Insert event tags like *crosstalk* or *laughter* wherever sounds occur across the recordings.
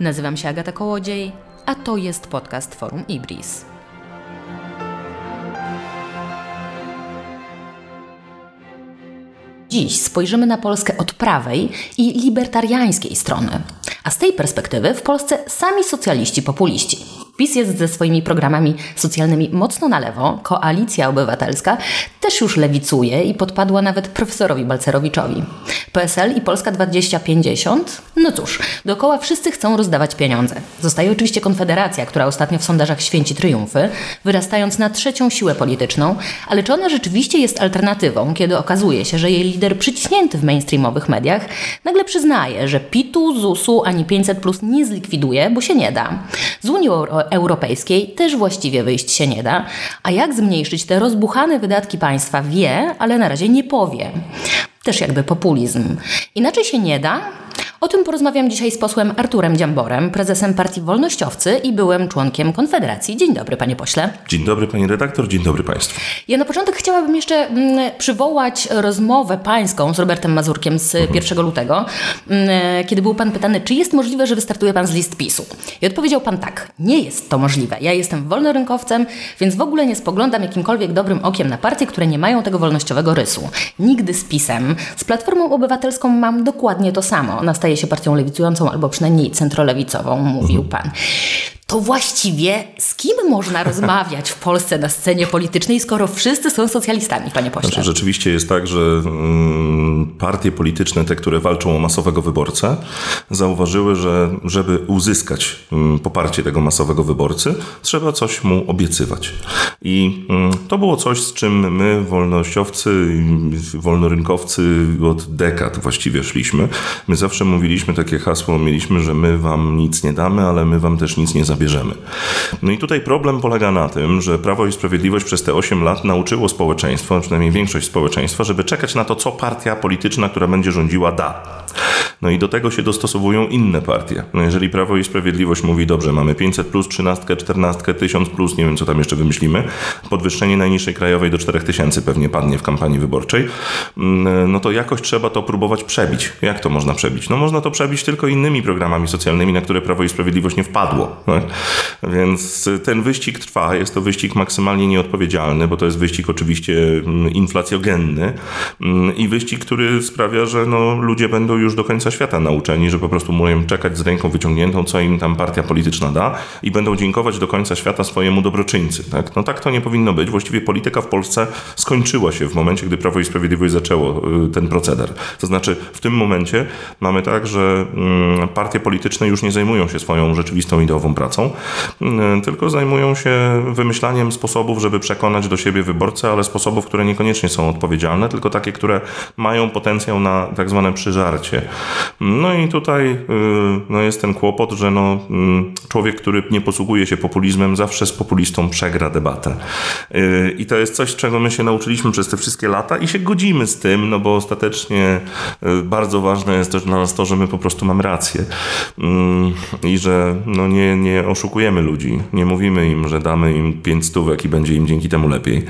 Nazywam się Agata Kołodziej, a to jest podcast Forum Ibris. Dziś spojrzymy na Polskę od prawej i libertariańskiej strony. A z tej perspektywy w Polsce sami socjaliści populiści. PiS jest ze swoimi programami socjalnymi mocno na lewo, Koalicja Obywatelska też już lewicuje i podpadła nawet profesorowi Balcerowiczowi. PSL i Polska 2050? No cóż, dookoła wszyscy chcą rozdawać pieniądze. Zostaje oczywiście Konfederacja, która ostatnio w sondażach święci triumfy, wyrastając na trzecią siłę polityczną, ale czy ona rzeczywiście jest alternatywą, kiedy okazuje się, że jej lider przyciśnięty w mainstreamowych mediach nagle przyznaje, że PIT-u, ZUS-u ani 500 plus nie zlikwiduje, bo się nie da. Z Unii Europejskiej też właściwie wyjść się nie da, a jak zmniejszyć te rozbuchane wydatki państwa wie, ale na razie nie powie. Też jakby populizm. Inaczej się nie da, o tym porozmawiam dzisiaj z posłem Arturem Dziamborem, prezesem Partii Wolnościowcy i byłym członkiem Konfederacji. Dzień dobry, panie pośle. Dzień dobry, pani redaktor, dzień dobry państwu. Ja na początek chciałabym jeszcze mm, przywołać rozmowę pańską z Robertem Mazurkiem z mhm. 1 lutego, mm, kiedy był pan pytany, czy jest możliwe, że wystartuje pan z list PiSu. I odpowiedział pan tak, nie jest to możliwe. Ja jestem wolnorynkowcem, więc w ogóle nie spoglądam jakimkolwiek dobrym okiem na partie, które nie mają tego wolnościowego rysu. Nigdy z PiSem, z Platformą Obywatelską mam dokładnie to samo. Staje się partią lewicującą albo przynajmniej centrolewicową, mówił mhm. pan to właściwie z kim można rozmawiać w Polsce na scenie politycznej, skoro wszyscy są socjalistami, panie pośle? Znaczy, rzeczywiście jest tak, że mm, partie polityczne, te, które walczą o masowego wyborcę, zauważyły, że żeby uzyskać mm, poparcie tego masowego wyborcy, trzeba coś mu obiecywać. I mm, to było coś, z czym my, wolnościowcy, wolnorynkowcy od dekad właściwie szliśmy. My zawsze mówiliśmy takie hasło, mieliśmy, że my wam nic nie damy, ale my wam też nic nie zabieramy bierzemy. No i tutaj problem polega na tym, że Prawo i Sprawiedliwość przez te 8 lat nauczyło społeczeństwo, przynajmniej większość społeczeństwa, żeby czekać na to, co partia polityczna, która będzie rządziła, da. No i do tego się dostosowują inne partie. No jeżeli Prawo i Sprawiedliwość mówi, dobrze, mamy 500 plus, 13, 14, 1000 plus, nie wiem co tam jeszcze wymyślimy, podwyższenie najniższej krajowej do 4000 pewnie padnie w kampanii wyborczej, mm, no to jakoś trzeba to próbować przebić. Jak to można przebić? No można to przebić tylko innymi programami socjalnymi, na które Prawo i Sprawiedliwość nie wpadło. Tak? Więc ten wyścig trwa, jest to wyścig maksymalnie nieodpowiedzialny, bo to jest wyścig oczywiście mm, inflacjogenny mm, i wyścig, który sprawia, że no, ludzie będą już do końca świata nauczeni, że po prostu muszą czekać z ręką wyciągniętą, co im tam partia polityczna da i będą dziękować do końca świata swojemu dobroczyńcy. Tak? No tak to nie powinno być. Właściwie polityka w Polsce skończyła się w momencie, gdy Prawo i Sprawiedliwość zaczęło y, ten proceder. To znaczy w tym momencie mamy tak, że mm, partie polityczne już nie zajmują się swoją rzeczywistą ideową pracą, y, tylko zajmują się wymyślaniem sposobów, żeby przekonać do siebie wyborcę, ale sposobów, które niekoniecznie są odpowiedzialne, tylko takie, które mają potencjał na tak zwane przyżarcie. No i tutaj y, no jest ten kłopot, że no, mm, człowiek, który nie posługuje się populizmem, zawsze z populistą przegra debatę. Y, I to jest coś, czego my się nauczyliśmy przez te wszystkie lata i się godzimy z tym, no bo ostatecznie y, bardzo ważne jest też dla nas to, że my po prostu mamy rację. I że no nie, nie oszukujemy ludzi. Nie mówimy im, że damy im pięć stówek i będzie im dzięki temu lepiej.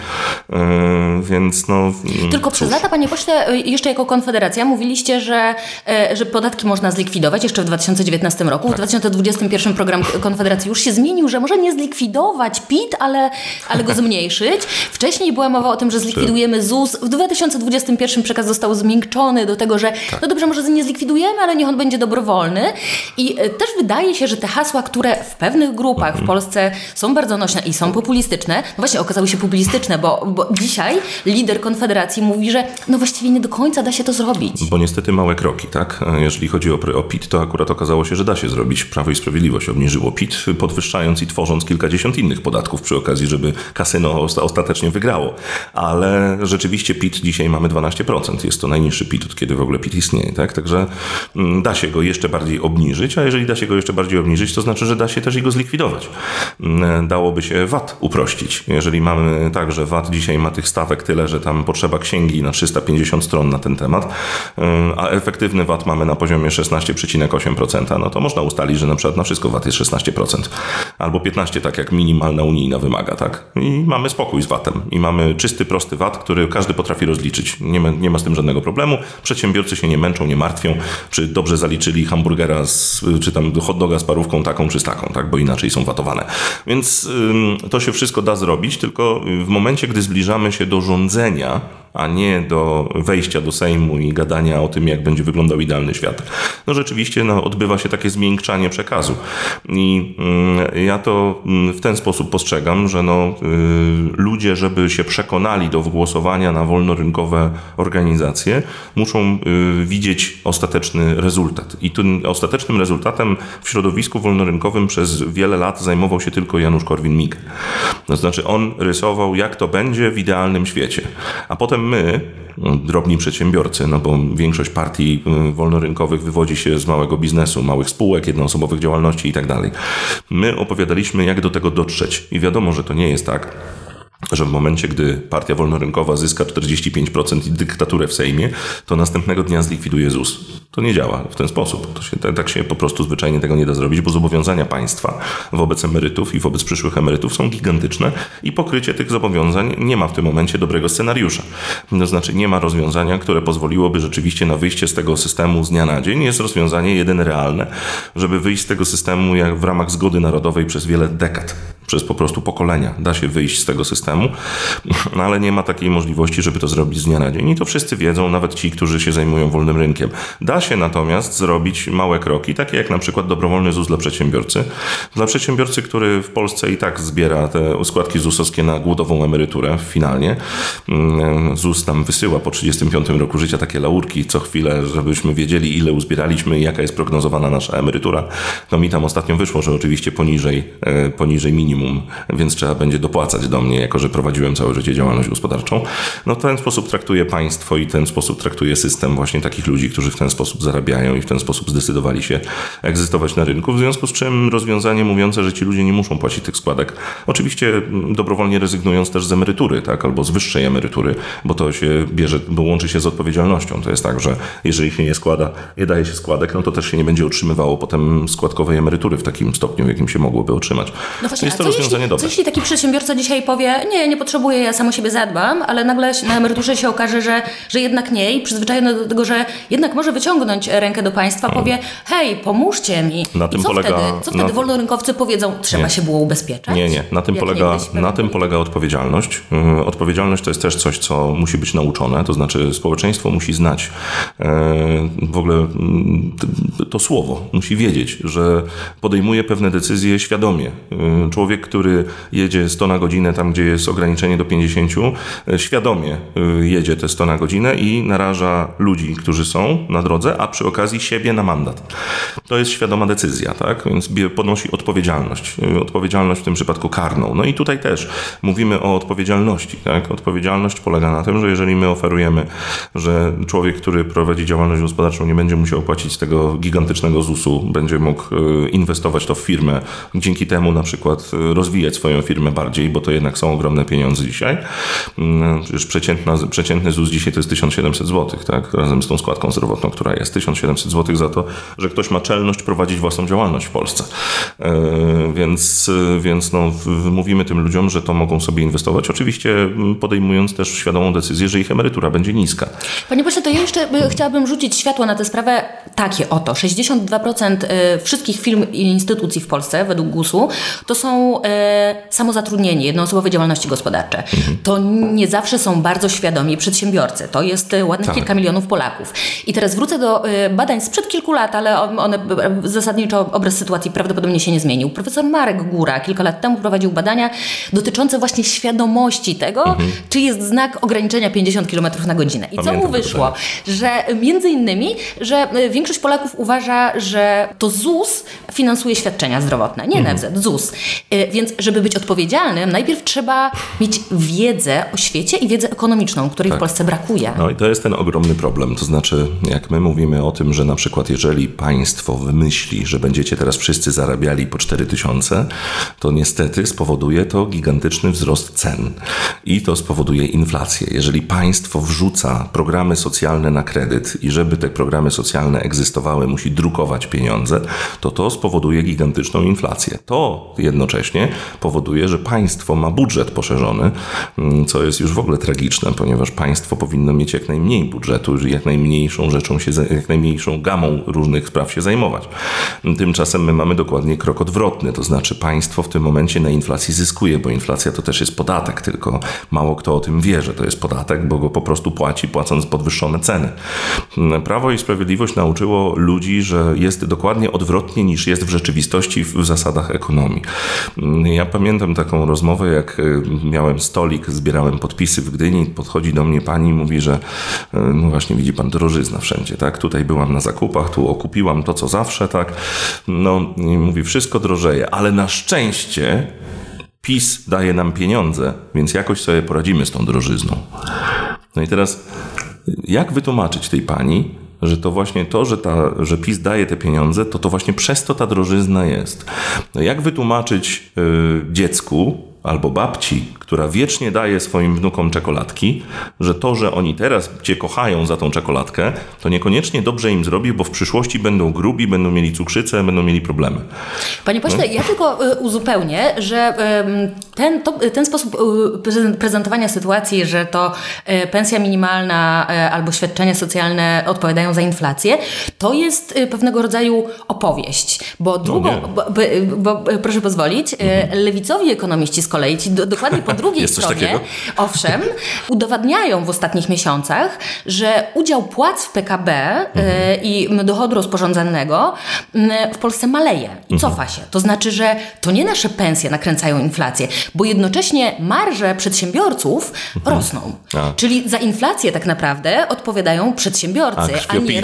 Więc no... Tylko przez lata, panie pośle, jeszcze jako Konfederacja mówiliście, że że podatki można zlikwidować jeszcze w 2019 roku. Tak. W 2021 program Konfederacji już się zmienił, że może nie zlikwidować PIT, ale, ale go *laughs* zmniejszyć. Wcześniej była mowa o tym, że zlikwidujemy ZUS. W 2021 przekaz został zmiękczony do tego, że tak. no dobrze, może nie zlikwidujemy, ale niech on będzie dobrowolny. I e, też wydaje się, że te hasła, które w pewnych grupach mhm. w Polsce są bardzo nośne i są populistyczne, no właśnie okazały się populistyczne, bo, bo dzisiaj lider Konfederacji mówi, że no właściwie nie do końca da się to zrobić. Bo niestety małe kroki, tak? Jeżeli chodzi o, o PIT, to akurat okazało się, że da się zrobić. Prawo i Sprawiedliwość obniżyło PIT, podwyższając i tworząc kilkadziesiąt innych podatków przy okazji, żeby kasyno ostatecznie wygrało. Ale rzeczywiście PIT dzisiaj mamy 12%. Jest to najniższy PIT, od kiedy w ogóle PIT istnieje, tak? Także mm, da się go jeszcze bardziej obniżyć, a jeżeli da się go jeszcze bardziej obniżyć, to znaczy, że da się też go zlikwidować. Mm, dałoby się VAT uprościć. Jeżeli mamy tak, że VAT dzisiaj ma tych stawek tyle, że tam potrzeba księgi na 350 stron na ten temat, mm, a efektywny VAT mamy mamy na poziomie 16,8%, no to można ustalić, że na przykład na wszystko VAT jest 16%. Albo 15%, tak jak minimalna unijna wymaga, tak? I mamy spokój z VAT-em. I mamy czysty, prosty VAT, który każdy potrafi rozliczyć. Nie ma, nie ma z tym żadnego problemu. Przedsiębiorcy się nie męczą, nie martwią, czy dobrze zaliczyli hamburgera, z, czy tam hot doga z parówką taką czy z taką, tak? Bo inaczej są watowane. Więc to się wszystko da zrobić, tylko w momencie, gdy zbliżamy się do rządzenia, a nie do wejścia do Sejmu i gadania o tym, jak będzie wyglądał idealny świat. No rzeczywiście no, odbywa się takie zmiękczanie przekazu. I y, ja to mm, w ten sposób postrzegam, że no, y, ludzie, żeby się przekonali do głosowania na wolnorynkowe organizacje, muszą y, widzieć ostateczny rezultat. I tym ostatecznym rezultatem w środowisku wolnorynkowym przez wiele lat zajmował się tylko Janusz Korwin-Mikke. To znaczy on rysował, jak to będzie w idealnym świecie. A potem my, drobni przedsiębiorcy, no bo większość partii y, wolnorynkowych wywodzi się z małego biznesu, małych spółek, jednoosobowych działalności i tak. My opowiadaliśmy, jak do tego dotrzeć. I wiadomo, że to nie jest tak, że w momencie, gdy partia wolnorynkowa zyska 45% i dyktaturę w Sejmie, to następnego dnia zlikwiduje ZUS. To nie działa w ten sposób. To się, tak się po prostu zwyczajnie tego nie da zrobić, bo zobowiązania państwa wobec emerytów i wobec przyszłych emerytów są gigantyczne i pokrycie tych zobowiązań nie ma w tym momencie dobrego scenariusza. To znaczy nie ma rozwiązania, które pozwoliłoby rzeczywiście na wyjście z tego systemu z dnia na dzień. Jest rozwiązanie jedyne realne, żeby wyjść z tego systemu jak w ramach zgody narodowej przez wiele dekad, przez po prostu pokolenia. Da się wyjść z tego systemu, no *laughs* ale nie ma takiej możliwości, żeby to zrobić z dnia na dzień. I to wszyscy wiedzą, nawet ci, którzy się zajmują wolnym rynkiem. Da się natomiast zrobić małe kroki, takie jak na przykład dobrowolny ZUS dla przedsiębiorcy. Dla przedsiębiorcy, który w Polsce i tak zbiera te składki ZUS-owskie na głodową emeryturę finalnie. Mm, ZUS tam wysyła po 35 roku życia takie laurki co chwilę, żebyśmy wiedzieli, ile uzbieraliśmy i jaka jest prognozowana nasza emerytura. No mi tam ostatnio wyszło, że oczywiście poniżej, e, poniżej minimum, więc trzeba będzie dopłacać do mnie, jako że prowadziłem całe życie działalność gospodarczą. No w ten sposób traktuje państwo i ten sposób traktuje system właśnie takich ludzi, którzy w ten sposób zarabiają i w ten sposób zdecydowali się egzystować na rynku. W związku z czym rozwiązanie mówiące, że ci ludzie nie muszą płacić tych składek, oczywiście mm, dobrowolnie rezygnując też z emerytury, tak, albo z wyższej emerytury, bo to się bierze, bo łączy się z odpowiedzialnością. To jest tak, że jeżeli się nie składa, nie daje się składek, no to też się nie będzie utrzymywało potem składkowej emerytury w takim stopniu, w jakim się mogłoby otrzymać. No właśnie, jest to rozwiązanie jeśli, dobre. Co jeśli taki przedsiębiorca dzisiaj powie, nie, nie potrzebuję, ja sam o siebie zadbam, ale nagle na emeryturze się okaże, że, że jednak nie i przyzwyczajony do tego, że jednak może wyciągnąć rękę do państwa, powie, hej, pomóżcie mi. Na tym I co polega, wtedy? Co wtedy na... wolnorynkowcy powiedzą, trzeba nie. się było ubezpieczać? Nie, nie. Na tym, polega, na tym polega odpowiedzialność. Y, odpowiedzialność to jest też coś, co musi być nauczone, to znaczy społeczeństwo musi znać y, w ogóle y, to słowo, musi wiedzieć, że podejmuje pewne decyzje świadomie. Człowiek, który jedzie 100 na godzinę tam, gdzie jest ograniczenie do 50, świadomie jedzie te 100 na godzinę i naraża ludzi, którzy są na drodze a przy okazji siebie na mandat. To jest świadoma decyzja, tak? Więc ponosi odpowiedzialność. Odpowiedzialność w tym przypadku karną. No i tutaj też mówimy o odpowiedzialności, tak? Odpowiedzialność polega na tym, że jeżeli my oferujemy, że człowiek, który prowadzi działalność gospodarczą nie będzie musiał płacić tego gigantycznego ZUS-u, będzie mógł e, inwestować to w firmę, dzięki temu na przykład e, rozwijać swoją firmę bardziej, bo to jednak są ogromne pieniądze dzisiaj. Mm, przecież przeciętny ZUS dzisiaj to jest 1700 zł, tak? Razem z tą składką zdrowotną, która jest 1700 zł za to, że ktoś ma czelność prowadzić własną działalność w Polsce. E, więc, więc no, mówimy tym ludziom, że to mogą sobie inwestować, oczywiście podejmując też świadomą decyzję, że ich emerytura będzie niska. Panie pośle, to ja jeszcze chciałabym rzucić światło na tę sprawę takie oto. 62% e, wszystkich firm i instytucji w Polsce według GUS-u to są e, samozatrudnieni, jednoosobowe działalności gospodarcze. Mhm. To nie zawsze są bardzo świadomi przedsiębiorcy. To jest ładnych tak. kilka milionów Polaków. I teraz wrócę do y, badań sprzed kilku lat, ale one zasadniczo obraz sytuacji prawdopodobnie się nie zmienił. Profesor Marek Góra kilka lat temu prowadził badania dotyczące właśnie świadomości tego, mhm. czy jest znak ograniczenia 50 km na godzinę. I Pamiętam co mu wyszło? Że między innymi, że większość Polaków uważa, że to ZUS finansuje świadczenia zdrowotne, nie mhm. NFZ, ZUS. Więc, żeby być odpowiedzialnym, najpierw trzeba mieć wiedzę o świecie i wiedzę ekonomiczną, której tak. w Polsce brakuje. No i to jest ten ogromny problem. To znaczy, jak my mówimy o tym, że na przykład jeżeli państwo wymyśli, że będziecie teraz wszyscy zarabiali po 4000, to niestety spowoduje to gigantyczny wzrost cen i to spowoduje inflację. Jeżeli państwo wrzuca programy socjalne na kredyt i żeby te programy socjalne egzystowały, musi drukować pieniądze, to to spowoduje gigantyczną inflację. To jednocześnie powoduje, że państwo ma budżet poszerzony, mm, co jest już w ogóle tragiczne, ponieważ państwo powinno mieć jak najmniej budżetu, jak najmniejszą rzeczą się, jak najmniejszą gamą różnych spraw się zajmować. Tymczasem my mamy dokładnie krok odwrotny, to znaczy państwo w tym momencie na inflacji zyskuje, bo inflacja to też jest podatek, tylko mało kto o tym wie, że to jest podatek, bo go po prostu płaci, płacąc podwyższone ceny. Prawo i Sprawiedliwość nauczyło ludzi, że jest dokładnie odwrotnie niż jest w rzeczywistości w zasadach ekonomii. Ja pamiętam taką rozmowę, jak e, miałem stolik, zbierałem podpisy w Gdyni, podchodzi do mnie pani i mówi, że e, no właśnie widzi pan drożyzna wszędzie, tak? Tutaj byłam na zakupach, tu okupiłam to, co zawsze, tak? No i mówi, wszystko drożeje, ale na szczęście PiS daje nam pieniądze, więc jakoś sobie poradzimy z tą drożyzną. No i teraz, jak wytłumaczyć tej pani, że to właśnie to, że, ta, że PiS daje te pieniądze, to to właśnie przez to ta drożyzna jest. No jak wytłumaczyć yy, dziecku, albo babci, która wiecznie daje swoim wnukom czekoladki, że to, że oni teraz cię kochają za tą czekoladkę, to niekoniecznie dobrze im zrobi, bo w przyszłości będą grubi, będą mieli cukrzycę, będą mieli problemy. Panie pośle, no? ja tylko y, uzupełnię, że ten, to, ten sposób y, prezentowania sytuacji, że to y, pensja minimalna albo świadczenia socjalne odpowiadają za inflację, to jest pewnego rodzaju opowieść, bo no drugą, no bo, bo, bo, proszę pozwolić, mhm. lewicowi ekonomiści z kolei, ci do, dokładnie po *laughs* drugiej stronie, owszem, *laughs* udowadniają w ostatnich miesiącach, że udział płac w PKB mhm. y, i dochodu rozporządzonego y, w Polsce maleje i mhm. cofa się. To znaczy, że to nie nasze pensje nakręcają inflację, bo jednocześnie marże przedsiębiorców mhm. rosną. A. Czyli za inflację tak naprawdę odpowiadają przedsiębiorcy, a, a nie,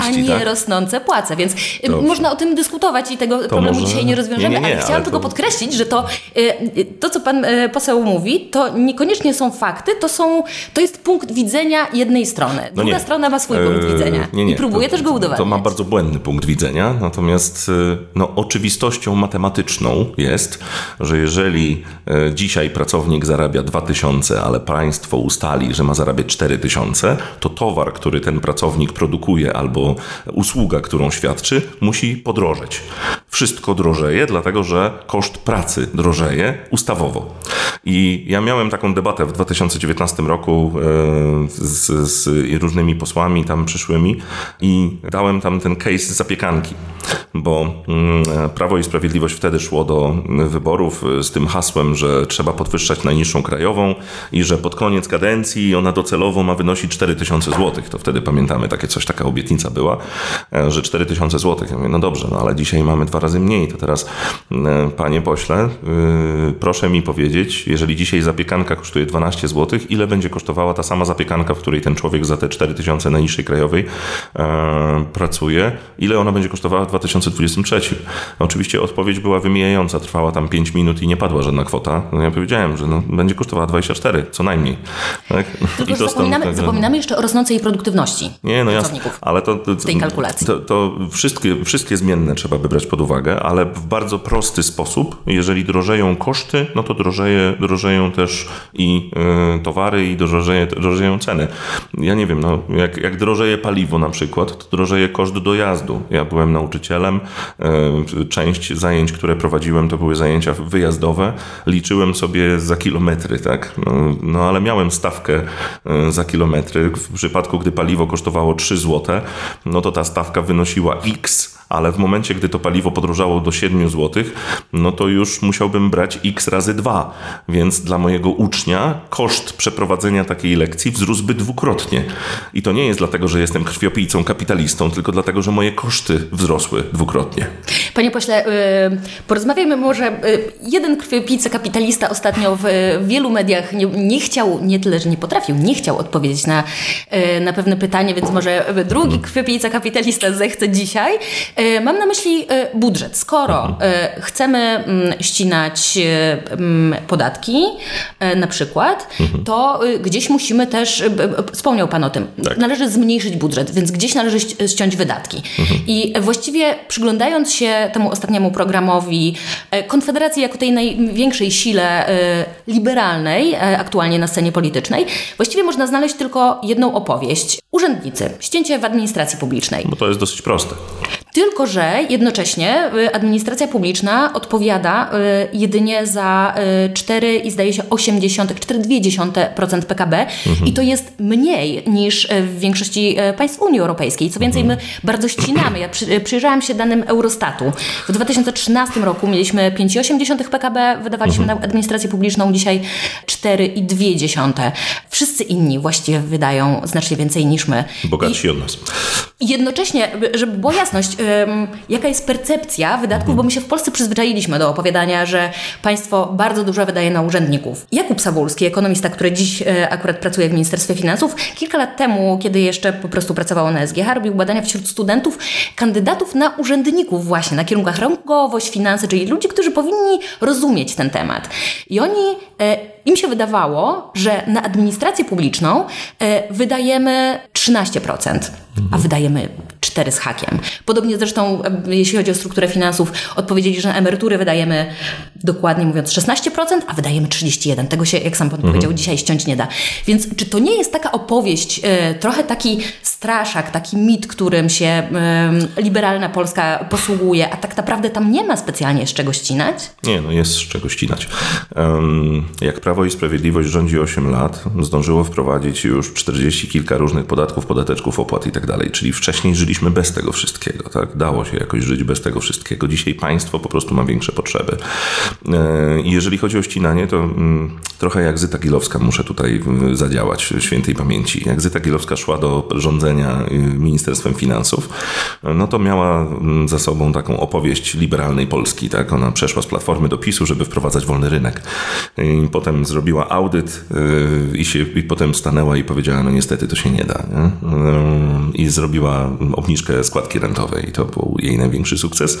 a nie tak? rosnące płace. Więc y, Dobrze. można o tym dyskutować i tego to problemu może... dzisiaj nie rozwiążemy, nie, nie, nie, ale chciałam tylko to... podkreślić, że to y, to, co pan e, poseł mówi, to niekoniecznie są fakty, to, są, to jest punkt widzenia jednej strony. No Druga no strona ma swój punkt e, widzenia nie, nie. i próbuje to, też go udowadniać. To ma bardzo błędny punkt widzenia, natomiast e, no, oczywistością matematyczną jest, że jeżeli dzisiaj pracownik zarabia 2000, ale państwo ustali, że ma zarabiać 4000, to towar, który ten pracownik produkuje albo usługa, którą świadczy, musi podrożeć. Wszystko drożeje, dlatego że koszt pracy drożeje ustawowo. I ja miałem taką debatę w 2019 roku e, z, z różnymi posłami tam przyszłymi i dałem tam ten case zapiekanki, bo mm, Prawo i Sprawiedliwość wtedy szło do wyborów z tym hasłem, że trzeba podwyższać najniższą krajową i że pod koniec kadencji ona docelowo ma wynosić 4000 zł. To wtedy pamiętamy, takie coś, taka obietnica była, e, że 4000 zł. Ja mówię, no dobrze, no ale dzisiaj mamy dwa razy mniej, to teraz e, panie pośle, proszę mi powiedzieć, jeżeli dzisiaj zapiekanka kosztuje 12 zł, ile będzie kosztowała ta sama zapiekanka, w której ten człowiek za te 4000 najniższej krajowej e, pracuje, ile ona będzie kosztowała w 2023? oczywiście odpowiedź była wymijająca, trwała tam 5 minut i nie padła żadna kwota. No ja powiedziałem, że no, będzie kosztowała 24, co najmniej. Tak? Tylko, że zapominamy, tak, zapominamy jeszcze o rosnącej produktywności nie, no jasne, ale to, to, w tej kalkulacji. To, to wszystkie, wszystkie zmienne trzeba by brać pod uwagę, ale w bardzo prosty sposób, jeżeli drożeją koszty, no to drożeje, drożeją też i y, towary i drożeje, drożeją ceny. Ja nie wiem, no, jak, jak drożeje paliwo na przykład, to drożeje koszt dojazdu. Ja byłem nauczycielem, y, część zajęć, które prowadziłem, to były zajęcia wyjazdowe. Liczyłem sobie za kilometry, tak? No, no ale miałem stawkę y, za kilometry. W przypadku, gdy paliwo kosztowało 3 zł, no to ta stawka wynosiła X ale w momencie, gdy to paliwo podróżało do 7 zł, no to już musiałbym brać x razy 2, więc dla mojego ucznia koszt przeprowadzenia takiej lekcji wzrósłby dwukrotnie. I to nie jest dlatego, że jestem krwiopijcą kapitalistą, tylko dlatego, że moje koszty wzrosły dwukrotnie. Panie pośle, yy, porozmawiajmy może. Yy, jeden krwiopijca kapitalista ostatnio w, wielu mediach nie, nie, chciał, nie tyle, że nie potrafił, nie chciał odpowiedzieć na, yy, na pewne pytanie, więc może drugi krwiopijca kapitalista zechce dzisiaj. Mam na myśli e, budżet. Skoro mhm. chcemy mm, ścinać mm, podatki, na przykład, mhm. to gdzieś musimy też, wspomniał Pan o tym, tak. należy zmniejszyć budżet, więc gdzieś należy ściąć wydatki. Mhm. I właściwie przyglądając się temu ostatniemu programowi Konfederacji jako tej największej sile liberalnej aktualnie na scenie politycznej, właściwie można znaleźć tylko jedną opowieść. Urzędnicy, ścięcie w administracji publicznej. Bo to jest dosyć proste. Tylko, że jednocześnie y, administracja publiczna odpowiada y, jedynie za 4 y, i zdaje się 80,4% PKB mhm. i to jest mniej niż w większości państw Unii Europejskiej. Co więcej, my bardzo ścinamy. Ja przy, przyjrzałam się danym Eurostatu. W 2013 roku mieliśmy 5,8 PKB, wydawaliśmy mhm. na administrację publiczną, dzisiaj 4,2. Wszyscy inni właściwie wydają znacznie więcej niż my. Bogatsi I od nas. Jednocześnie, żeby była jasność, jaka jest percepcja wydatków, bo my się w Polsce przyzwyczailiśmy do opowiadania, że państwo bardzo dużo wydaje na urzędników. Jakub Sawulski, ekonomista, który dziś e, akurat pracuje w Ministerstwie Finansów, kilka lat temu, kiedy jeszcze po prostu pracował na SGH, robił badania wśród studentów, kandydatów na urzędników właśnie, na kierunkach rękowość, finanse, czyli ludzi, którzy powinni rozumieć ten temat. I oni, e, im się wydawało, że na administrację publiczną e, wydajemy 13%, a wydajemy 4 z hakiem. Podobnie zresztą, jeśli chodzi o strukturę finansów, odpowiedzieli, że na emerytury wydajemy dokładnie mówiąc 16%, a wydajemy 31%. Tego się, jak sam pan mhm. powiedział, dzisiaj ściąć nie da. Więc czy to nie jest taka opowieść, e, trochę taki straszak, taki mit, którym się e, liberalna Polska posługuje, a tak naprawdę tam nie ma specjalnie z czego ścinać? Nie, no jest z czego ścinać. Jak Prawo i Sprawiedliwość rządzi 8 lat, zdążyło wprowadzić już 40 kilka różnych podatków, podateczków, opłat i tak dalej. Czyli wcześniej żyliśmy bez tego wszystkiego. Tak? Dało się jakoś żyć bez tego wszystkiego. Dzisiaj państwo po prostu ma większe potrzeby. E, I jeżeli chodzi o ścinanie, to mm, trochę jak Zyta Gilowska muszę tutaj zadziałać świętej pamięci. Jak Zyta Gilowska szła do rządzenia y, Ministerstwem Finansów, no to miała mm, za sobą taką opowieść liberalnej Polski. Tak? Ona przeszła z Platformy do PiSu, żeby wprowadzać wolny rynek. I potem zrobiła audyt i, się, i potem stanęła i powiedziała, no niestety to się nie da. Nie? I zrobiła obniżkę składki rentowej. To był jej największy sukces,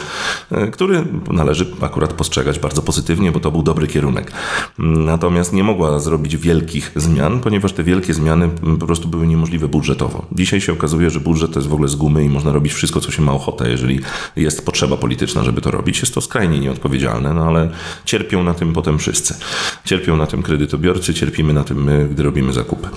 który należy akurat postrzegać bardzo pozytywnie, bo to był dobry kierunek. Natomiast nie mogła zrobić wielkich zmian, ponieważ te wielkie zmiany po prostu były niemożliwe budżetowo. Dzisiaj się okazuje, że budżet to jest w ogóle z gumy i można robić wszystko, co się ma ochotę, jeżeli jest potrzeba polityczna, żeby to robić. Jest to skrajnie nieodpowiedzialne, no ale cierpią na tym potem wszyscy. Cierpią na tym kredytobiorcy, cierpimy na tym my, gdy robimy zakupy.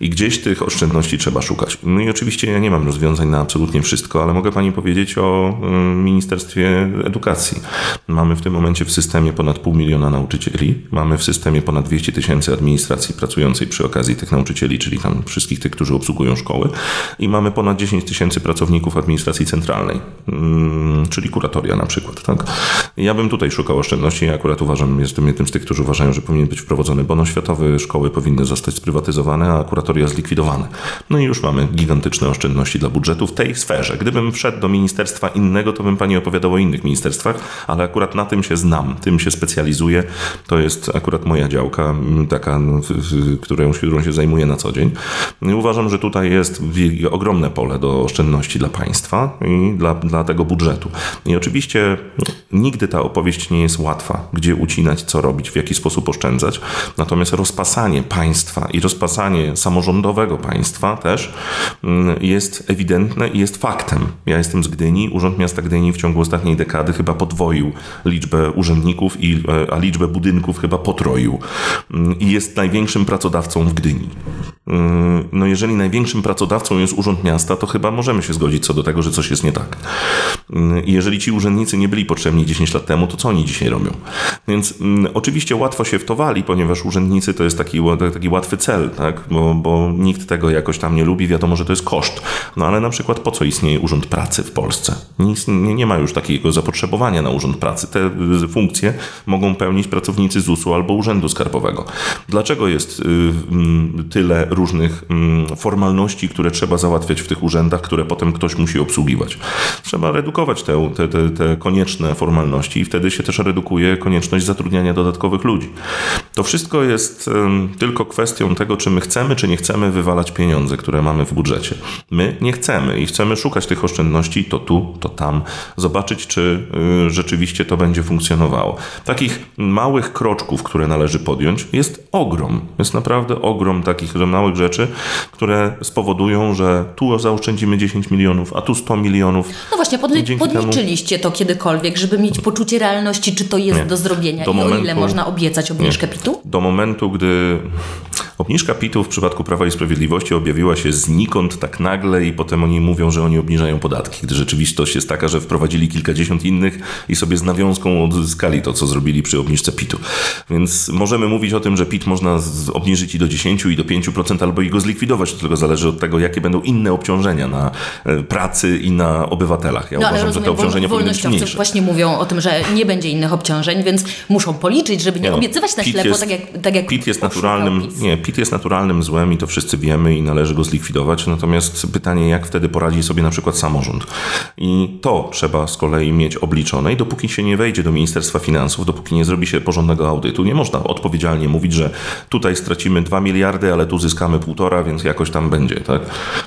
I gdzieś tych oszczędności trzeba szukać. No i oczywiście ja nie mam rozwiązań na absolutnie wszystko, ale mogę Pani powiedzieć o Ministerstwie Edukacji. Mamy w tym momencie w systemie ponad pół miliona nauczycieli, mamy w systemie ponad 200 tysięcy administracji pracującej przy okazji tych nauczycieli, czyli tam wszystkich tych, którzy obsługują szkoły i mamy ponad 10 tysięcy pracowników administracji centralnej, mm, czyli kuratoria na przykład. Tak? Ja bym tutaj szukał oszczędności. Ja akurat uważam, jestem jednym z tych, którzy uważają, że powinien być wprowadzony bon oświatowy, szkoły powinny zostać sprywatyzowane, a kuratoria zlikwidowane. No i już mamy gigantyczne oszczędności dla budżetu w tej sferze. Gdybym wszedł do ministerstwa innego, to bym pani opowiadał o innych ministerstwach, ale akurat na tym się znam, tym się specjalizuję. To jest akurat moja działka, taka, którą, którą się zajmuję na co dzień. I uważam, że tutaj jest ogromne pole do oszczędności dla państwa i dla, dla tego budżetu. I oczywiście nigdy ta opowieść nie jest łatwa, gdzie ucinać, co robić, w jaki sposób oszczędzać. Natomiast rozpasanie państwa i rozpasanie samorządowego państwa też jest ewidentne i jest faktem. Ja jestem z Gdyni. Urząd Miasta Gdyni w ciągu ostatniej dekady chyba podwoił liczbę urzędników, i, e, a liczbę budynków chyba potroił. Mm, I jest największym pracodawcą w Gdyni. Mm, no jeżeli największym pracodawcą jest Urząd Miasta, to chyba możemy się zgodzić co do tego, że coś jest nie tak. Mm, I jeżeli ci urzędnicy nie byli potrzebni 10 lat temu, to co oni dzisiaj robią? Więc oczywiście łatwo się w to wali, ponieważ urzędnicy to jest taki, taki łatwy cel, tak? bo, bo nikt tego jakoś tam nie lubi, wiadomo, że to jest koszt. No ale na przykład po co istnieje Urząd Pracy w Polsce? Nie, nie ma już takiego zapotrzebowania na Urząd Pracy. Te y, funkcje mogą pełnić pracownicy ZUS-u albo Urzędu Skarbowego. Dlaczego jest y, y, tyle różnych y, formalności, które trzeba załatwiać w tych urzędach, które potem ktoś musi obsługiwać? Trzeba redukować te, te, te, te konieczne formalności i wtedy się też redukuje konieczność zatrudniania dodatkowych ludzi. To To wszystko jest tylko kwestią tego, czy my chcemy, czy nie chcemy wywalać pieniądze, które mamy w budżecie. My nie chcemy i chcemy szukać tych oszczędności to tu, to tam, zobaczyć, czy y, rzeczywiście to będzie funkcjonowało. Takich małych kroczków, które należy podjąć, jest ogrom. Jest naprawdę ogrom takich małych rzeczy, które spowodują, że tu zaoszczędzimy 10 milionów, a tu 100 milionów. No właśnie, podli- podliczyliście temu... to kiedykolwiek, żeby mieć poczucie realności, czy to jest nie. do zrobienia do i momentu... o ile można obiecać obniżkę PIT-u? Do momentu, gdy Obniżka PIT-u w przypadku Prawa i Sprawiedliwości objawiła się znikąd tak nagle i potem oni mówią, że oni obniżają podatki, gdy rzeczywistość jest taka, że wprowadzili kilkadziesiąt innych i sobie z nawiązką odzyskali to, co zrobili przy obniżce PIT-u. Więc możemy mówić o tym, że PIT można obniżyć i do 10 i do 5% albo i go zlikwidować, to tylko zależy od tego, jakie będą inne obciążenia na e, pracy i na obywatelach. Ja no, uważam, rozumiem, że te obciążenia powinny być mniejsze. właśnie mówią o tym, że nie będzie innych obciążeń, więc muszą policzyć, żeby nie, nie no, obiecywać na ślepo, jest, tak jak, tak jak PIT jest naturalnym, nie, PIT jest naturalnym złem i to wszyscy wiemy i należy go zlikwidować. Natomiast pytanie, jak wtedy poradzi sobie na przykład samorząd. I to trzeba z kolei mieć obliczone i dopóki się nie wejdzie do Ministerstwa Finansów, dopóki nie zrobi się porządnego audytu, nie można odpowiedzialnie mówić, że tutaj stracimy 2 miliardy, ale tu zyskamy półtora, więc jakoś tam będzie. Tak?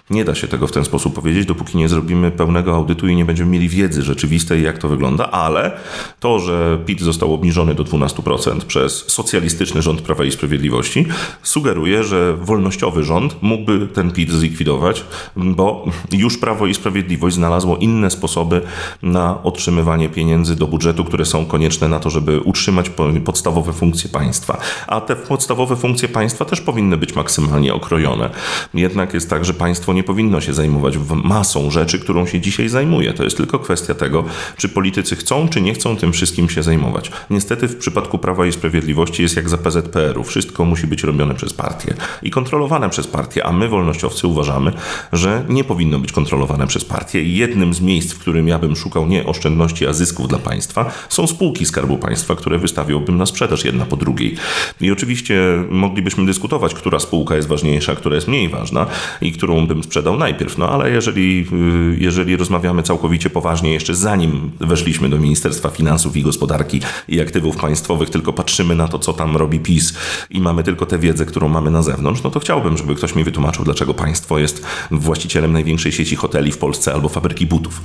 Nie da się tego w ten sposób powiedzieć, dopóki nie zrobimy pełnego audytu i nie będziemy mieli wiedzy rzeczywistej, jak to wygląda, ale to, że PIT został obniżony do 12% przez socjalistyczny rząd Prawa i Sprawiedliwości, sugeruje, że wolnościowy rząd mógłby ten PIT zlikwidować, bo już Prawo i Sprawiedliwość znalazło inne sposoby na otrzymywanie pieniędzy do budżetu, które są konieczne na to, żeby utrzymać podstawowe funkcje państwa. A te podstawowe funkcje państwa też powinny być maksymalnie okrojone. Jednak jest tak, że państwo nie powinno się zajmować masą rzeczy, którą się dzisiaj zajmuje. To jest tylko kwestia tego, czy politycy chcą, czy nie chcą tym wszystkim się zajmować. Niestety w przypadku Prawa i Sprawiedliwości jest jak za PZPR-u. Wszystko musi być robione przez partię i kontrolowane przez partię, a my, wolnościowcy, uważamy, że nie powinno być kontrolowane przez partię. Jednym z miejsc, w którym ja bym szukał nie oszczędności, a zysków dla państwa, są spółki Skarbu Państwa, które wystawiłbym na sprzedaż jedna po drugiej. I oczywiście moglibyśmy dyskutować, która spółka jest ważniejsza, która jest mniej ważna i którą bym sprzedał najpierw. No ale jeżeli, y, jeżeli rozmawiamy całkowicie poważnie, jeszcze zanim weszliśmy do Ministerstwa Finansów i Gospodarki i Aktywów Państwowych, tylko patrzymy na to, co tam robi PiS i mamy tylko tę wiedzę, którą mamy na zewnątrz, no to chciałbym, żeby ktoś mi wytłumaczył, dlaczego państwo jest właścicielem największej sieci hoteli w Polsce albo fabryki butów.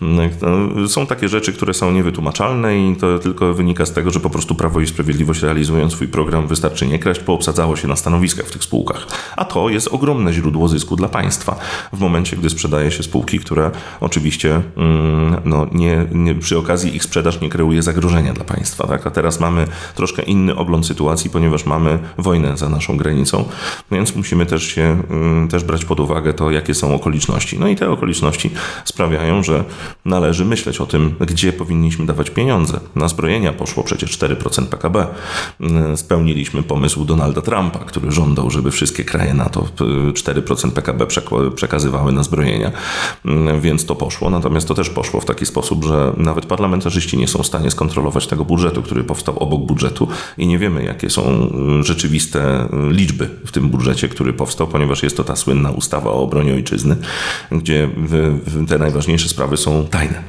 No, są takie rzeczy, które są niewytłumaczalne i to tylko wynika z tego, że po prostu Prawo i Sprawiedliwość realizując swój program Wystarczy nie kraść, poobsadzało się na stanowiskach w tych spółkach. A to jest ogromne źródło zysku dla państwa w momencie, gdy sprzedaje się spółki, które oczywiście mm, no, nie, nie, przy okazji ich sprzedaż nie kreuje zagrożenia dla państwa. Tak? A teraz mamy troszkę inny ogląd sytuacji, ponieważ mamy wojnę za naszą granicą, więc musimy też się mm, też brać pod uwagę to, jakie są okoliczności. No i te okoliczności sprawiają, że należy myśleć o tym, gdzie powinniśmy dawać pieniądze. Na zbrojenia poszło przecież 4% PKB. Mm, spełniliśmy pomysł Donalda Trumpa, który żądał, żeby wszystkie kraje NATO 4% PKB przekazywały na zbrojenia, więc to poszło. Natomiast to też poszło w taki sposób, że nawet parlamentarzyści nie są w stanie skontrolować tego budżetu, który powstał obok budżetu i nie wiemy, jakie są rzeczywiste liczby w tym budżecie, który powstał, ponieważ jest to ta słynna ustawa o obronie ojczyzny, gdzie te najważniejsze sprawy są tajne.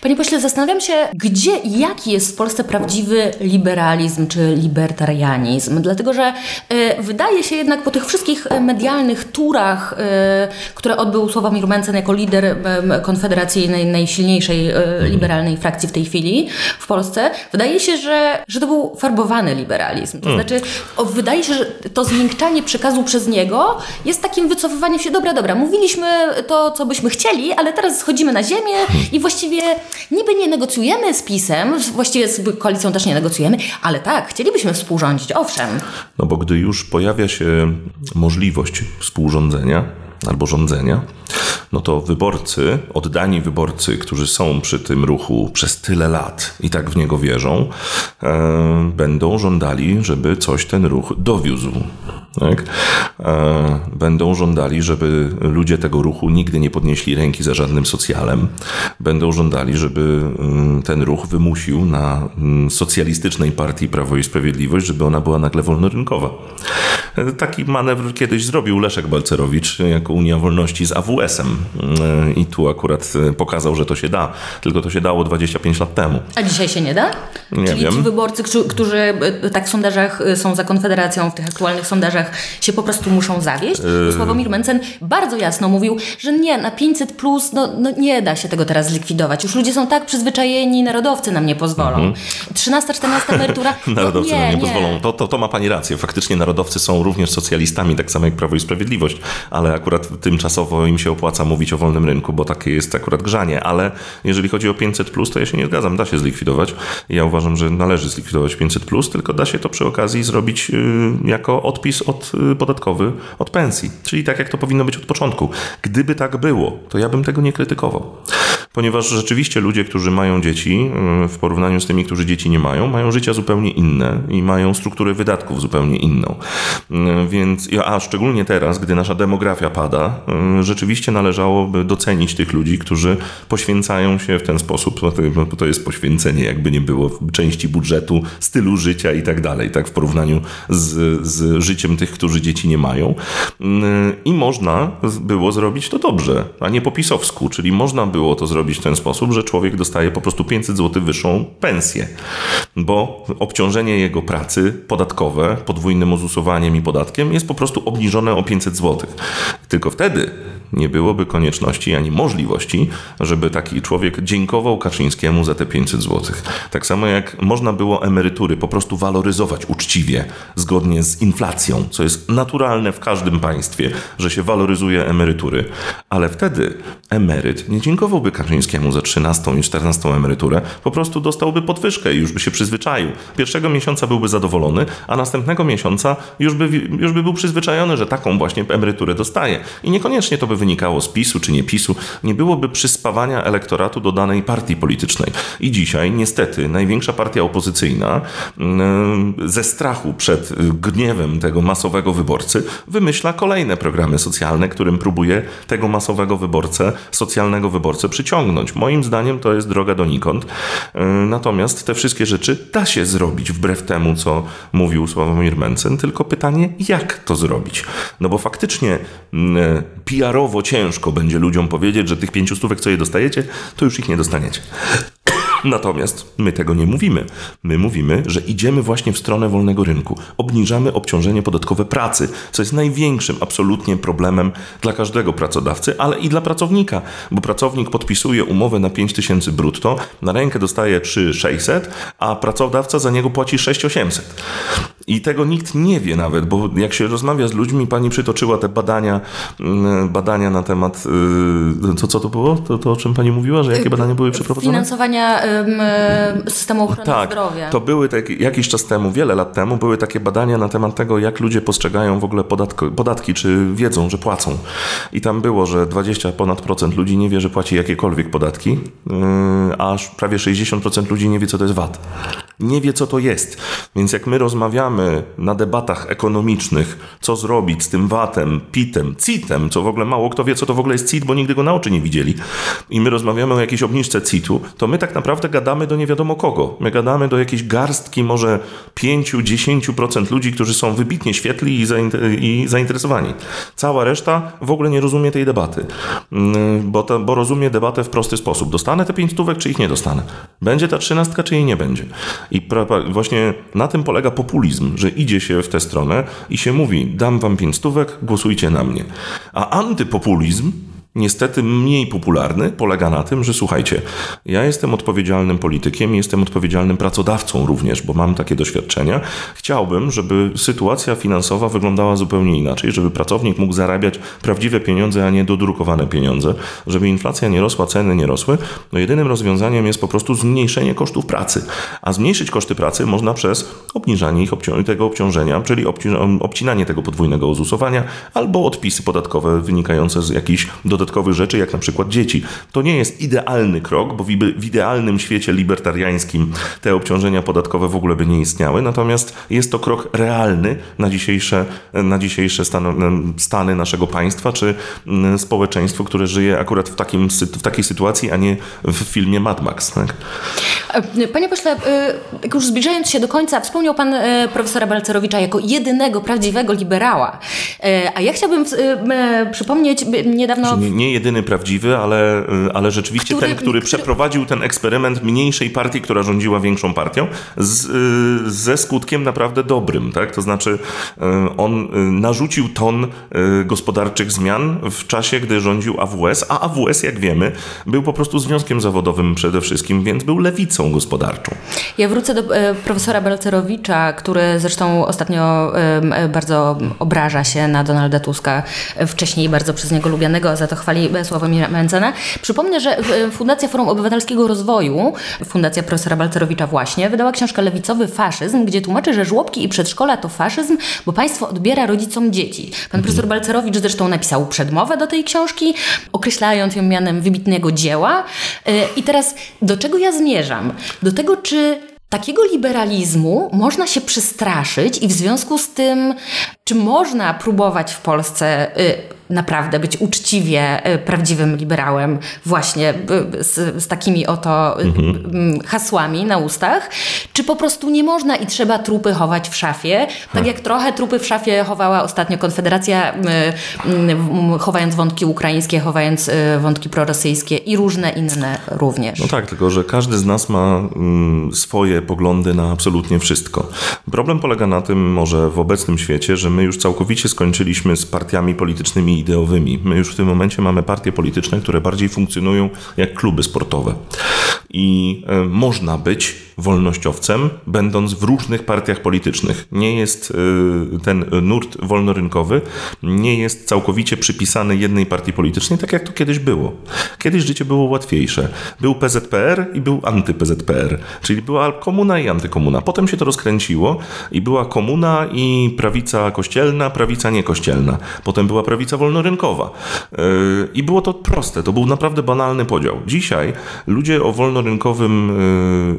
Panie pośle, zastanawiam się, gdzie i jaki jest w Polsce prawdziwy liberalizm czy libertarianizm, dlatego że y, wydaje się jednak po tych wszystkich medialnych turach, y, które odbył Sławomir Mencen jako lider y, Konfederacji naj, najsilniejszej liberalnej frakcji w tej chwili w Polsce, wydaje się, że, że to był farbowany liberalizm. To hmm. znaczy, o, wydaje się, że to zmiękczanie przekazu przez niego jest takim wycofywaniem się, dobra, dobra, mówiliśmy to, co byśmy chcieli, ale teraz schodzimy na ziemię i właściwie niby nie negocjujemy z PiSem, właściwie z koalicją też nie negocjujemy, ale tak, chcielibyśmy współrządzić, owszem. No bo gdy już pojawia się możliwość współrządzenia albo rządzenia, no to wyborcy, oddani wyborcy, którzy są przy tym ruchu przez tyle lat i tak w niego wierzą, e, będą żądali, żeby coś ten ruch dowiózł. Tak? E, będą żądali, żeby ludzie tego ruchu nigdy nie podnieśli ręki za żadnym socjalem. Będą żądali, żeby mm, ten ruch wymusił na mm, socjalistycznej partii Prawo i Sprawiedliwość, żeby ona była nagle wolnorynkowa. E, taki manewr kiedyś zrobił Leszek Balcerowicz jako Unia Wolności z AWS-em e, i tu akurat pokazał, że to się da, tylko to się dało 25 lat temu. A dzisiaj się nie da? Nie Czyli wiem. ci wyborcy, którzy tak w sondażach są za Konfederacją, w tych aktualnych sondażach się po prostu muszą zawieść. Yy. Sławomir Mencen bardzo jasno mówił, że nie, na 500 plus no, no nie da się tego teraz zlikwidować. Już ludzie są tak przyzwyczajeni, narodowcy nam nie pozwolą. Mhm. 13-14 emerytura. No *laughs* narodowcy no, nie, nam nie, nie, pozwolą. To, to, to ma pani rację. Faktycznie narodowcy są również socjalistami, tak samo jak Prawo i Sprawiedliwość, ale akurat tymczasowo im się opłaca mówić o wolnym rynku, bo takie jest akurat grzanie. Ale jeżeli chodzi o 500 plus, to ja się nie zgadzam. Da się zlikwidować. Ja uważam, że należy zlikwidować 500 plus, tylko da się to przy okazji zrobić yy, jako odpis od yy, podatkowy od pensji. Czyli tak, jak to powinno być od początku. Gdyby tak było, to ja bym tego nie krytykował. Ponieważ rzeczywiście ludzie, którzy mają dzieci, y, w porównaniu z tymi, którzy dzieci nie mają, mają życia zupełnie inne i mają strukturę wydatków zupełnie inną. Y, więc, a szczególnie teraz, gdy nasza demografia pada, y, rzeczywiście należałoby docenić tych ludzi, którzy poświęcają się w ten sposób, bo to jest poświęcenie, jakby nie było, części budżetu, stylu życia i tak dalej, tak w porównaniu z, z życiem tych, którzy dzieci nie mają. I można było zrobić to dobrze, a nie po pisowsku, czyli można było to zrobić w ten sposób, że człowiek dostaje po prostu 500 zł wyższą pensję, bo obciążenie jego pracy podatkowe podwójnym ozusowaniem i podatkiem jest po prostu obniżone o 500 zł. Tylko wtedy nie byłoby konieczności ani możliwości, żeby taki człowiek dziękował Kaczyńskiemu za te 500 zł. Tak samo jak można było emerytury po prostu waloryzować uczciwie, zgodnie z inflacją, co jest naturalne w każdym państwie, że się waloryzuje emerytury, ale wtedy emeryt nie dziękowałby Kaczyńskiemu za 13 i 14 emeryturę, po prostu dostałby podwyżkę i już by się przyzwyczaił. Pierwszego miesiąca byłby zadowolony, a następnego miesiąca już by, już by był przyzwyczajony, że taką właśnie emeryturę dostaje. I niekoniecznie to by wynikało z PiSu czy nie PiSu, nie byłoby przyspawania elektoratu do danej partii politycznej. I dzisiaj niestety największa partia opozycyjna mm, ze strachu przed gniewem tego masowego wyborcy wymyśla kolejne programy socjalne, którym próbuje tego masowego wyborcę, socjalnego wyborcę przyciągnąć. Moim zdaniem to jest droga donikąd. Y, natomiast te wszystkie rzeczy da się zrobić wbrew temu, co mówił Sławomir Mencen, tylko pytanie, jak to zrobić? No bo faktycznie mm, PR-owo ciężko będzie ludziom powiedzieć, że tych pięciu stówek, co je dostajecie, to już ich nie dostaniecie. *coughs* Natomiast my tego nie mówimy. My mówimy, że idziemy właśnie w stronę wolnego rynku. Obniżamy obciążenie podatkowe pracy, co jest największym absolutnie problemem dla każdego pracodawcy, ale i dla pracownika, bo pracownik podpisuje umowę na 5000 brutto, na rękę dostaje 3600, a pracodawca za niego płaci 6800. I tego nikt nie wie nawet, bo jak się rozmawia z ludźmi, pani przytoczyła te badania, mm, badania na temat, y, co to było? To, to o czym pani mówiła, że jakie badania były przeprowadzone? Finansowania systemu ochrony tak, zdrowia. To były tak, jakiś czas temu, wiele lat temu, były takie badania na temat tego, jak ludzie postrzegają w ogóle podatko, podatki, czy wiedzą, że płacą. I tam było, że 20 ponad procent ludzi nie wie, że płaci jakiekolwiek podatki, aż prawie 60% ludzi nie wie, co to jest VAT. Nie wie, co to jest. Więc jak my rozmawiamy na debatach ekonomicznych, co zrobić z tym VAT-em, PIT-em, CIT-em, co w ogóle mało kto wie, co to w ogóle jest CIT, bo nigdy go na oczy nie widzieli, i my rozmawiamy o jakiejś obniżce CIT-u, to my tak naprawdę gadamy do nie wiadomo kogo. My gadamy do jakiejś garstki, może 5-10% ludzi, którzy są wybitnie świetli i, zainteresowani. Cała reszta w ogóle nie rozumie tej debaty, mm, bo, to, bo rozumie debatę w prosty sposób. Dostanę te 5 stówek, czy ich nie dostanę? Będzie ta trzynastka, czy jej nie będzie? I właśnie na tym polega populizm, że idzie się w tę stronę i się mówi, dam wam 5 stówek, głosujcie na mnie. A antypopulizm niestety mniej popularny, polega na tym, że słuchajcie, ja jestem odpowiedzialnym politykiem, jestem odpowiedzialnym pracodawcą również, bo mam takie doświadczenia. Chciałbym, żeby sytuacja finansowa wyglądała zupełnie inaczej, żeby pracownik mógł zarabiać prawdziwe pieniądze, a nie dodrukowane pieniądze, żeby inflacja nie rosła, ceny nie rosły. No jedynym rozwiązaniem jest po prostu zmniejszenie kosztów pracy. A zmniejszyć koszty pracy można przez obniżanie ich obci tego obciążenia, czyli obcinanie tego podwójnego ozusowania albo odpisy podatkowe wynikające z jakichś dodatkowych dodatkowych rzeczy, jak na przykład dzieci. To nie jest idealny krok, bo w idealnym świecie libertariańskim te obciążenia podatkowe w ogóle by nie istniały, natomiast jest to krok realny na dzisiejsze, na dzisiejsze stany, stany naszego państwa, czy mm, społeczeństwo, które żyje akurat w, takim, w takiej sytuacji, a nie w filmie Mad Max. Tak? E, panie pośle, e, już zbliżając się do końca, wspomniał pan e, profesora Balcerowicza jako jedynego prawdziwego liberała. A ja chciałbym przypomnieć niedawno... Nie, jedyny prawdziwy, ale, ale rzeczywiście który, ten, który, który, przeprowadził ten eksperyment mniejszej partii, która rządziła większą partią, z, ze skutkiem naprawdę dobrym. Tak? To znaczy on narzucił ton gospodarczych zmian w czasie, gdy rządził AWS, a AWS, jak wiemy, był po prostu związkiem zawodowym przede wszystkim, więc był lewicą gospodarczą. Ja wrócę do e, profesora Balcerowicza, który zresztą ostatnio e, bardzo obraża się na Donalda Tuska, wcześniej bardzo przez niego lubianego, a za to chwali Sławomira Mencena. Przypomnę, że Fundacja Forum Obywatelskiego Rozwoju, Fundacja profesora Balcerowicza właśnie, wydała książkę Lewicowy Faszyzm, gdzie tłumaczy, że żłobki i przedszkola to faszyzm, bo państwo odbiera rodzicom dzieci. Pan profesor Balcerowicz zresztą napisał przedmowę do tej książki, określając ją mianem wybitnego dzieła. E, I teraz do czego ja zmierzam? Do tego, czy Takiego liberalizmu można się przestraszyć i w związku z tym, czy można próbować w Polsce y, naprawdę być uczciwie y, prawdziwym liberałem, właśnie y, z, z takimi oto mhm. hasłami na ustach, czy po prostu nie można i trzeba trupy chować w szafie, tak jak trochę trupy w szafie chowała ostatnio Konfederacja, chowając wątki ukraińskie, chowając wątki prorosyjskie i różne inne również. No tak, tylko że każdy z nas ma swoje poglądy na absolutnie wszystko. Problem polega na tym może w obecnym świecie, że my już całkowicie skończyliśmy z partiami politycznymi ideowymi. My już w tym momencie mamy partie polityczne, które bardziej funkcjonują jak kluby sportowe. I e, można być wolnościowcem, będąc w różnych partiach politycznych. Nie jest e, ten nurt wolnorynkowy, nie jest całkowicie przypisany jednej partii politycznej, tak jak to kiedyś było. Kiedyś życie było łatwiejsze. Był PZPR i był anty-PZPR, czyli była komuna i antykomuna. Potem się to rozkręciło i była komuna i prawica kościelna, prawica niekościelna. Potem była prawica wolnorynkowa. E, I było to proste, to był naprawdę banalny podział. Dzisiaj ludzie o wolnorynkowym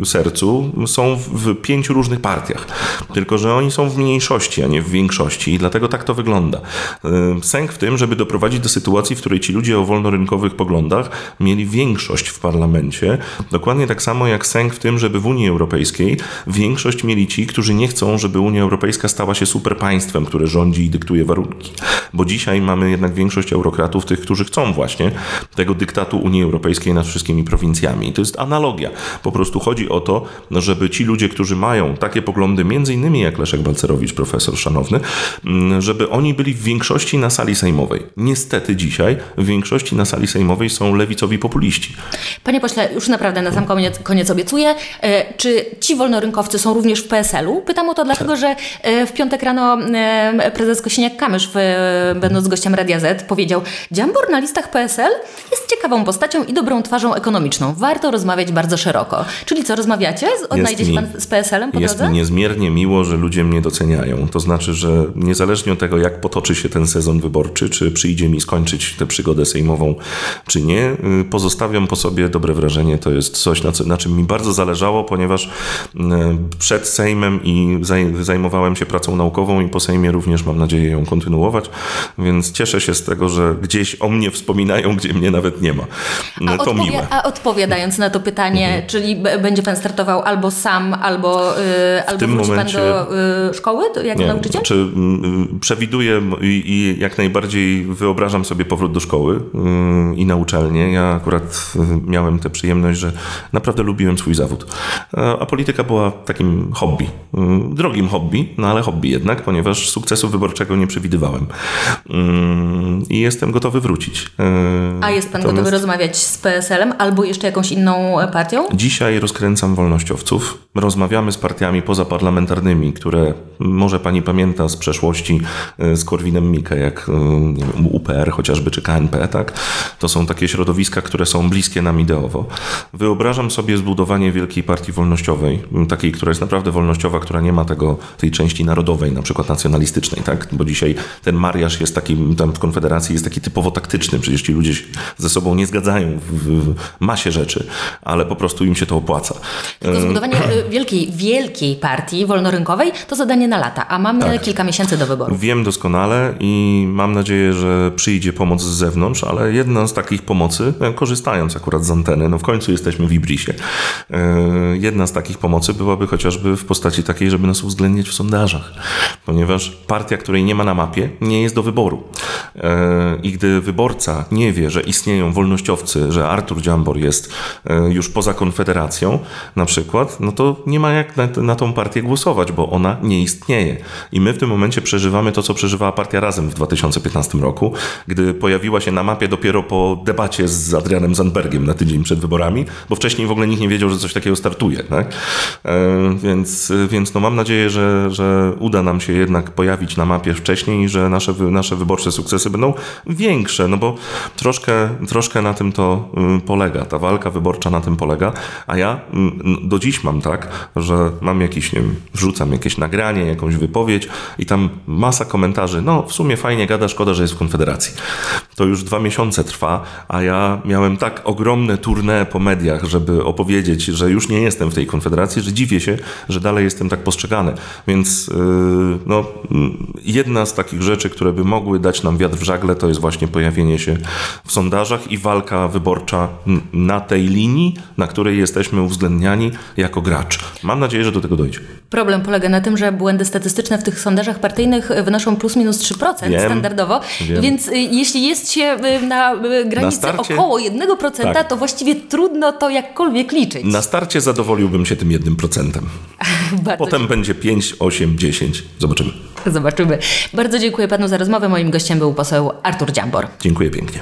e, sercu są w pięciu różnych partiach. Tylko, że oni są w mniejszości, a nie w większości i dlatego tak to wygląda. E, sęk w tym, żeby doprowadzić do sytuacji, w której ci ludzie o wolnorynkowych poglądach mieli większość w parlamencie. Dokładnie tak samo jak sęk w tym, żeby w Unii Europejskiej większość mieli ci, którzy nie chcą, żeby Unia Europejska stała się super państwem, które rządzi i dyktuje warunki. Bo dzisiaj mamy jednak większość eurokratów, tych, którzy chcą właśnie tego dyktatu Unii Europejskiej nad wszystkimi prowincjami. I to jest analogia. Po prostu chodzi o to, żeby ci ludzie, którzy mają takie poglądy, między innymi jak Leszek Balcerowicz, profesor szanowny, mm, żeby oni byli w większości na sali sejmowej. Niestety dzisiaj w większości na sali sejmowej są lewicowi populiści. Panie pośle, już naprawdę na sam koniec, koniec obiecuję. E, czy ci wolnorynkowcy są również w PSL-u? Pytam o to dlatego, tak. że e, w piątek rano e, prezes Kosiniak-Kamysz, będąc gościem Radia Z, powiedział Dziambor na listach PSL jest ciekawą postacią i dobrą twarzą ekonomiczną. Warto rozmawiać bardzo szeroko. Czyli co, rozmawiacie? Odnajdzie się Pan z PSL-em po Jest drodze? mi niezmiernie miło, że ludzie mnie doceniają. To znaczy, że niezależnie od tego, jak potoczy się ten sezon wyborczy, czy przyjdzie mi skończyć tę przygodę sejmową, czy nie, y, pozostawiam po sobie dobre wrażenie. To jest coś, na, co, na czym mi bardzo zależało, ponieważ y, przed Sejmem i zajmowałem się pracą naukową i po Sejmie również mam nadzieję ją kontynuować, więc cieszę się z tego, że gdzieś o mnie wspominają, gdzie mnie nawet nie ma. A, to odpowi- miłe. a odpowiadając na to pytanie, mhm. czyli będzie Pan startował albo sam, albo, yy, albo wróci momencie... Pan do yy, szkoły jako nie, nauczyciel? Czy, yy, przewiduję i, i, jak najbardziej wyobrażam sobie powrót do szkoły y, i na uczelnię. Ja akurat y, miałem tę przyjemność, że naprawdę lubiłem swój zawód. A, a polityka była takim hobby. Y, drogim hobby, no ale hobby jednak, ponieważ sukcesu wyborczego nie przewidywałem. I jestem gotowy wrócić. A jest pan gotowy rozmawiać z PSL-em albo jeszcze jakąś inną partią? Dzisiaj rozkręcam wolnościowców rozmawiamy z partiami pozaparlamentarnymi, które może pani pamięta z przeszłości e, z Korwinem Mikke, jak e, wiem, UPR chociażby, czy KNP, tak? To są takie środowiska, które są bliskie nam ideowo. Wyobrażam sobie zbudowanie wielkiej partii wolnościowej, takiej, która jest naprawdę wolnościowa, która nie ma tego, tej części narodowej, na przykład nacjonalistycznej, tak? Bo dzisiaj ten mariaż jest taki, tam w Konfederacji jest taki typowo taktyczny, przecież ci ludzie ze sobą nie zgadzają w, masie rzeczy, ale po prostu im się to opłaca. Tylko zbudowanie *clears throat* wielkiej, wielkiej partii wolnorynkowej to zadanie na lata, a mamy tak. kilka miesięcy do wyboru. Wiem doskonale i mam nadzieję, że przyjdzie pomoc z zewnątrz, ale jedna z takich pomocy, e, korzystając akurat z anteny, no w końcu jesteśmy w Ibrisie, e, jedna z takich pomocy byłaby chociażby w postaci takiej, żeby nas uwzględniać w sondażach, ponieważ partia, której nie ma na mapie, nie jest do wyboru. E, I gdy wyborca nie wie, że istnieją wolnościowcy, że Artur Dziambor jest już poza Konfederacją na przykład, no to nie ma jak na, tą partię głosować, bo ona nie istnieje. I my w tym momencie przeżywamy to, co przeżywała partia Razem w 2015 roku, gdy pojawiła się na mapie dopiero po debacie z Adrianem Zandbergiem na tydzień przed wyborami, bo wcześniej w ogóle nikt nie wiedział, że coś takiego startuje. Tak? E, więc więc no mam nadzieję, że, że uda nam się jednak pojawić na mapie wcześniej że nasze, nasze wyborcze sukcesy będą większe, no bo troszkę, troszkę na tym to y, polega. Ta walka wyborcza na tym polega, a ja mm, do dziś mam tak, że mam jakiś, nie wiem, wrzucam jakieś nagranie, jakąś wypowiedź i tam masa komentarzy, no w sumie fajnie gada, szkoda, że jest w Konfederacji. To już dwa miesiące trwa, a ja miałem tak ogromne tournée po mediach, żeby opowiedzieć, że już nie jestem w tej Konfederacji, że dziwię się, że dalej jestem tak postrzegany. Więc yy, no, jedna z takich rzeczy, które by mogły dać nam wiatr w żagle, to jest właśnie pojawienie się w sondażach i walka wyborcza na tej linii, na której jesteśmy uwzględniani jako gracz. Mam nadzieję, że do tego dojdzie. Problem polega na tym, że błędy statystyczne w tych sondażach partyjnych wynoszą plus minus 3% wiem, standardowo, wiem. więc y, jeśli jest się y, na y, granicy na starcie, około 1%, tak. to właściwie trudno to jakkolwiek liczyć. Na starcie zadowoliłbym się tym 1%. *laughs* Potem będzie 5, 8, 10. Zobaczymy. Zobaczymy. Bardzo dziękuję panu za rozmowę. Moim gościem był poseł Artur Dziambor. Dziękuję pięknie.